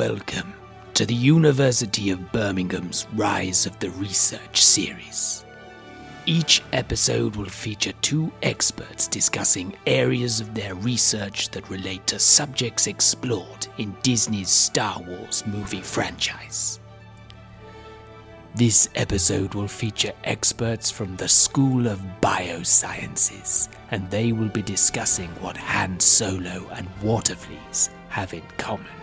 Welcome to the University of Birmingham's Rise of the Research series. Each episode will feature two experts discussing areas of their research that relate to subjects explored in Disney's Star Wars movie franchise. This episode will feature experts from the School of Biosciences, and they will be discussing what Han Solo and Waterfleas have in common.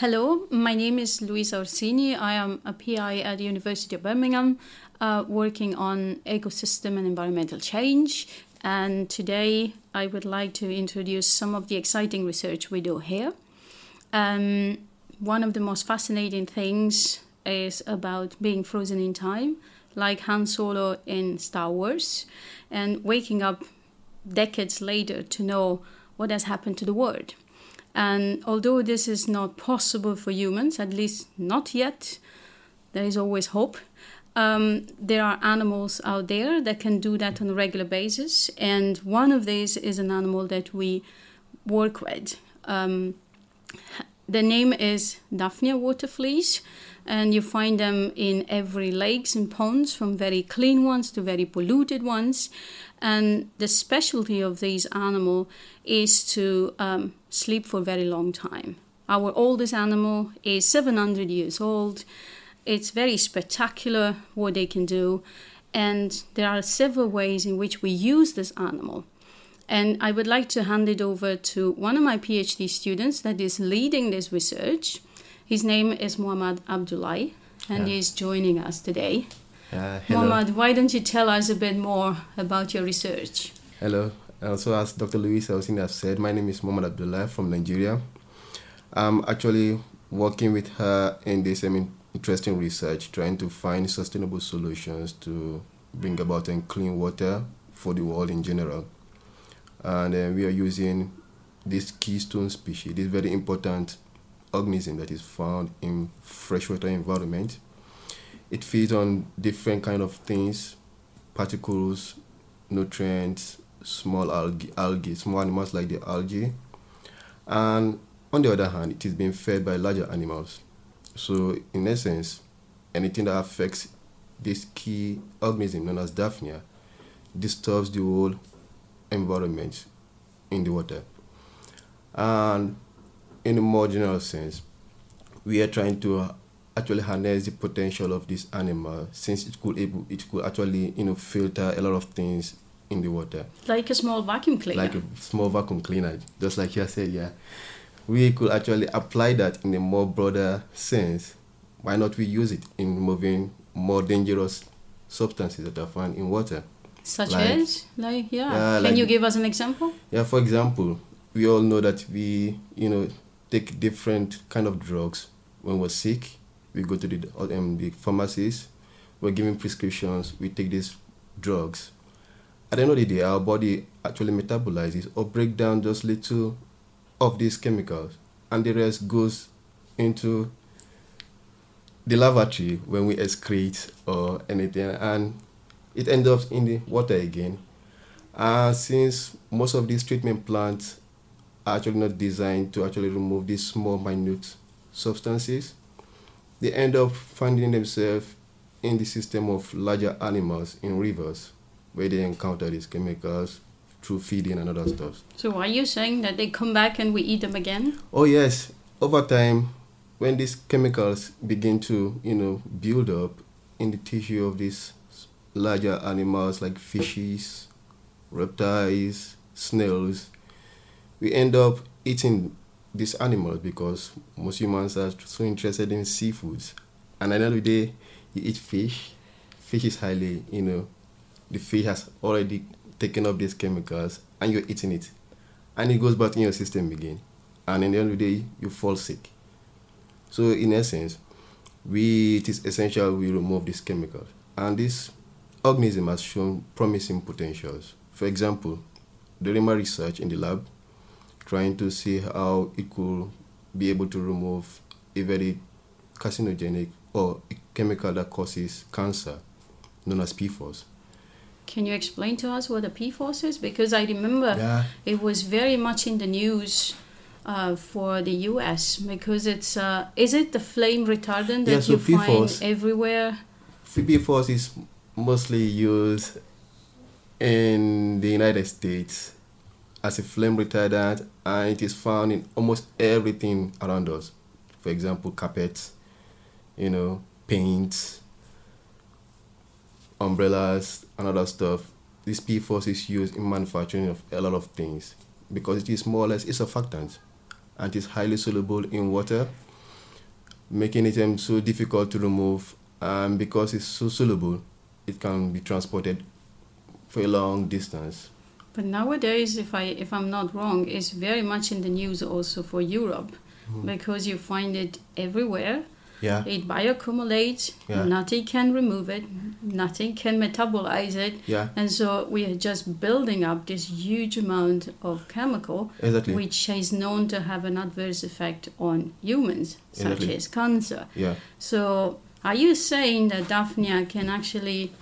Hello, my name is Luisa Orsini. I am a PI at the University of Birmingham uh, working on ecosystem and environmental change. And today I would like to introduce some of the exciting research we do here. Um, one of the most fascinating things is about being frozen in time, like Han Solo in Star Wars, and waking up decades later to know what has happened to the world. And although this is not possible for humans, at least not yet, there is always hope. Um, there are animals out there that can do that on a regular basis, and one of these is an animal that we work with. Um, the name is Daphnia waterfleas, and you find them in every lakes and ponds, from very clean ones to very polluted ones. And the specialty of these animal is to um, sleep for a very long time. Our oldest animal is 700 years old. It's very spectacular what they can do, and there are several ways in which we use this animal. And I would like to hand it over to one of my PhD students that is leading this research. His name is Muhammad Abdullahi, and Yeah. he's joining us today. Uh. Muhammad, why don't you tell us a bit more about your research? Hello. Also, as Dr. Luisa Orsini has said, my name is Muhammad Abdullah from Nigeria. I'm actually working with her in this I mean, interesting research, trying to find sustainable solutions to bring about and clean water for the world in general. And uh, we are using this keystone species, this very important organism that is found in freshwater environment. It feeds on different kind of things, particles, nutrients, small algae, algae, small animals like the algae. And on the other hand, it is being fed by larger animals. So, in essence, anything that affects this key organism known as Daphnia disturbs the whole environment in the water. And in a more general sense, we are trying to uh, actually harness the potential of this animal since it could able it could actually you know filter a lot of things in the water Like a small vacuum cleaner. like a small vacuum cleaner just like you said yeah we could actually apply that in a more broader sense why not we use it in removing more dangerous substances that are found in water Such like- as? Like, yeah. Yeah, Can like- you give us an example? yeah for example we all know that we you know take different kind of drugs. When we're sick we go to the um, the pharmacies we're given prescriptions. We take these drugs. At the end of the day our body actually metabolizes or break down just little of these chemicals. And the rest goes into the lavatory when we excrete or anything. And it ends up in the water again. Uh, since most of these treatment plants are actually not designed to actually remove these small minute substances, they end up finding themselves in the system of larger animals in rivers where they encounter these chemicals through feeding and other stuff. So are you saying that they come back and we eat them again? Oh yes, over time, when these chemicals begin to you know build up in the tissue of these larger animals like fishes, reptiles, snails, we end up eating these animals because most humans are so interested in seafoods. And at the end of the day, you eat fish. Fish is highly, you know, the fish has already taken up these chemicals and you're eating it. And it goes back in your system again. And at the end of the day, you fall sick. So in essence, we it is essential we remove these chemicals. And this organism has shown promising potentials. For example, during my research in the lab, trying to see how it could be able to remove a very carcinogenic or chemical that causes cancer, known as PFOS. Can you explain to us what a PFOS is? Because I remember Yeah. it was very much in the news uh, for the U.S. because it's uh, is it the flame retardant that Yeah, so you PFOS find everywhere? PFOS is mostly used in the United States as a flame retardant and it is found in almost everything around us. For example, carpets, you know, paints, umbrellas, and other stuff. This PFOS is used in manufacturing of a lot of things because it is more or less it's a surfactant and it is highly soluble in water, making it um, so difficult to remove. And because it's so soluble, it can be transported for a long distance. But nowadays, if I if I'm not wrong, it's very much in the news also for Europe Mm-hmm. because you find it everywhere. Yeah, It bioaccumulates. Yeah. Nothing can remove it. Nothing can metabolize it. yeah, And so we are just building up this huge amount of chemical, exactly. which is known to have an adverse effect on humans, such Exactly. as cancer. yeah, So are you saying that Daphnia can actually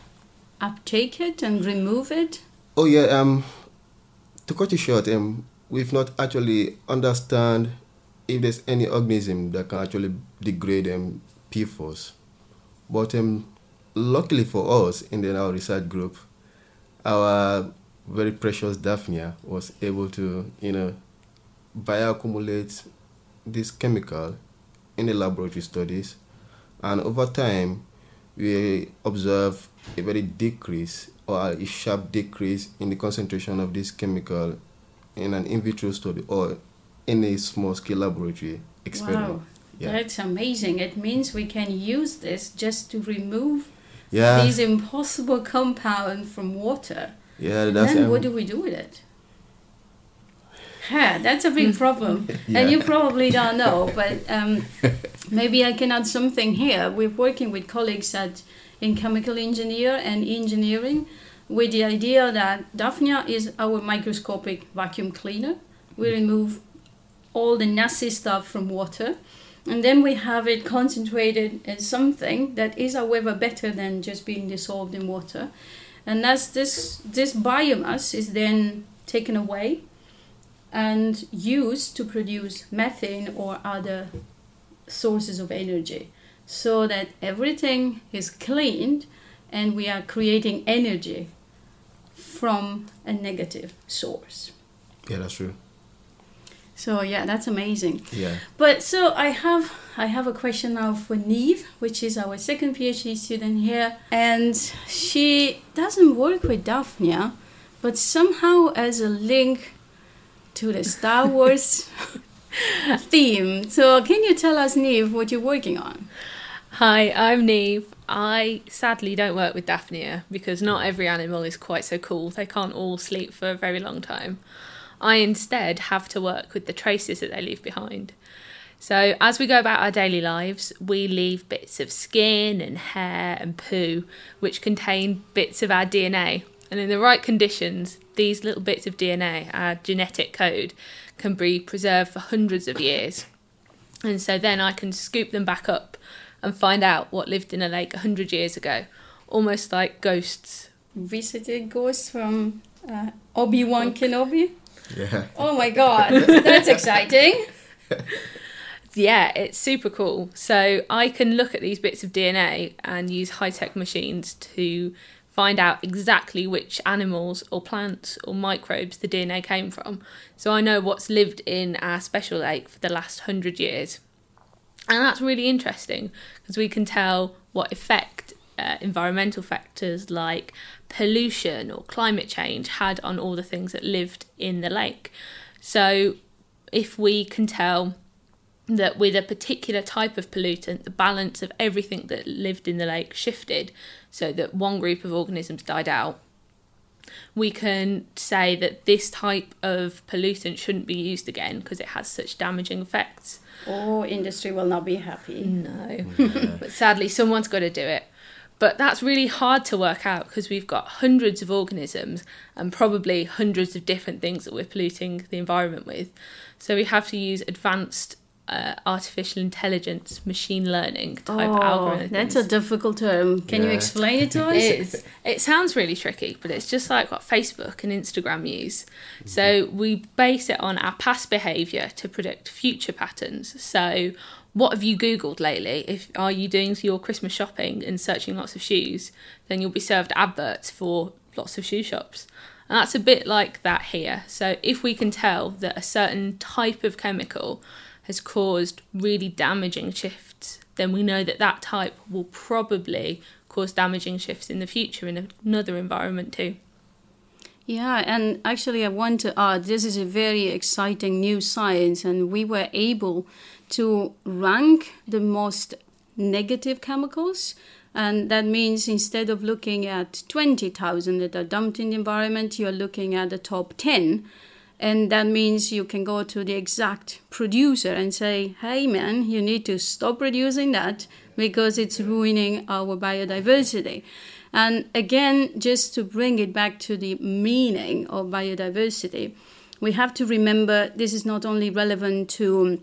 uptake it and remove it? Oh yeah. Um, to cut it short, um, we've not actually understand if there's any organism that can actually degrade um PFOS, but um, luckily for us in the our research group, our very precious Daphnia was able to you know bioaccumulate this chemical in the laboratory studies, and over time we observe a very decrease or a sharp decrease in the concentration of this chemical in an in vitro study or in a small scale laboratory experiment. Wow, Yeah. that's amazing. It means we can use this just to remove Yeah, these impossible compounds from water. yeah, And that's then um, what do we do with it? Ha, that's a big problem. Yeah. And you probably don't know, but um, maybe I can add something here. We're working with colleagues at in chemical engineer and engineering with the idea that Daphnia is our microscopic vacuum cleaner. We remove all the nasty stuff from water and then we have it concentrated in something that is however better than just being dissolved in water and as this this biomass is then taken away and used to produce methane or other sources of energy so that everything is cleaned and we are creating energy from a negative source. Yeah, that's true. so yeah that's amazing. Yeah, but so I have I have a question now for Neve, which is our second PhD student here, and she doesn't work with Daphnia, but somehow as a link to the Star Wars theme. So can you tell us, Neve, what you're working on? Hi, I'm Neve. I sadly don't work with Daphnia because not every animal is quite so cool. They can't all sleep for a very long time. I instead have to work with the traces that they leave behind. So, as we go about our daily lives, we leave bits of skin and hair and poo, which contain bits of our DNA. And in the right conditions, these little bits of DNA, our genetic code, can be preserved for hundreds of years. And so then I can scoop them back up and find out what lived in a lake 100 years ago, almost like ghosts. Visited ghosts from uh, Obi Wan Kenobi. yeah, Oh my God, that's exciting! Yeah, it's super cool. So I can look at these bits of DNA and use high tech machines to find out exactly which animals or plants or microbes the DNA came from. So I know what's lived in our special lake for the last hundred years. And that's really interesting because we can tell what effect uh, environmental factors like pollution or climate change had on all the things that lived in the lake. So if we can tell that with a particular type of pollutant, the balance of everything that lived in the lake shifted so that one group of organisms died out. We can say that this type of pollutant shouldn't be used again because it has such damaging effects. Oh, industry will not be happy. No. but sadly, someone's got to do it. But that's really hard to work out because we've got hundreds of organisms and probably hundreds of different things that we're polluting the environment with. So we have to use advanced uh, artificial intelligence, machine learning type Oh, algorithms. that's a difficult term. Can you explain it to us? It is. It sounds really tricky, but it's just like what Facebook and Instagram use. So we base it on our past behaviour to predict future patterns. So what have you Googled lately? If are you doing your Christmas shopping and searching lots of shoes, then you'll be served adverts for lots of shoe shops. And that's a bit like that here. So if we can tell that a certain type of chemical has caused really damaging shifts, then we know that that type will probably cause damaging shifts in the future in another environment too. Yeah, and actually, I want to add this is a very exciting new science, and we were able to rank the most negative chemicals. And that means instead of looking at 20,000 that are dumped in the environment, you're looking at the top 10. And that means you can go to the exact producer and say, hey man, you need to stop producing that because it's ruining our biodiversity. And again, just to bring it back to the meaning of biodiversity, we have to remember this is not only relevant to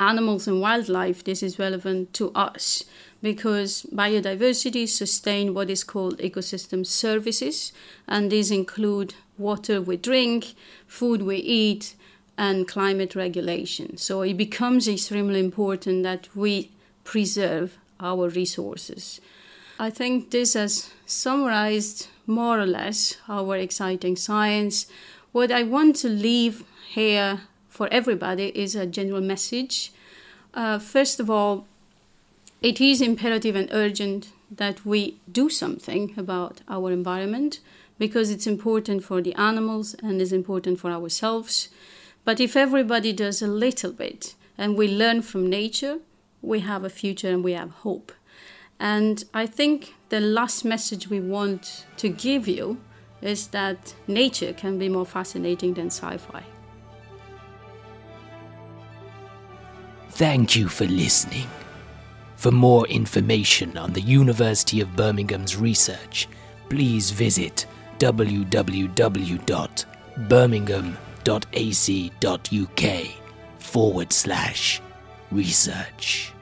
animals and wildlife, this is relevant to us because biodiversity sustain what is called ecosystem services, and these include water we drink, food we eat, and climate regulation. So it becomes extremely important that we preserve our resources. I think this has summarized more or less our exciting science. What I want to leave here for everybody is a general message. Uh, first of all, it is imperative and urgent that we do something about our environment because it's important for the animals and is important for ourselves. But if everybody does a little bit and we learn from nature, we have a future and we have hope. And I think the last message we want to give you is that nature can be more fascinating than sci fi. Thank you for listening. For more information on the University of Birmingham's research, please visit www.birmingham.ac.uk forward slash research.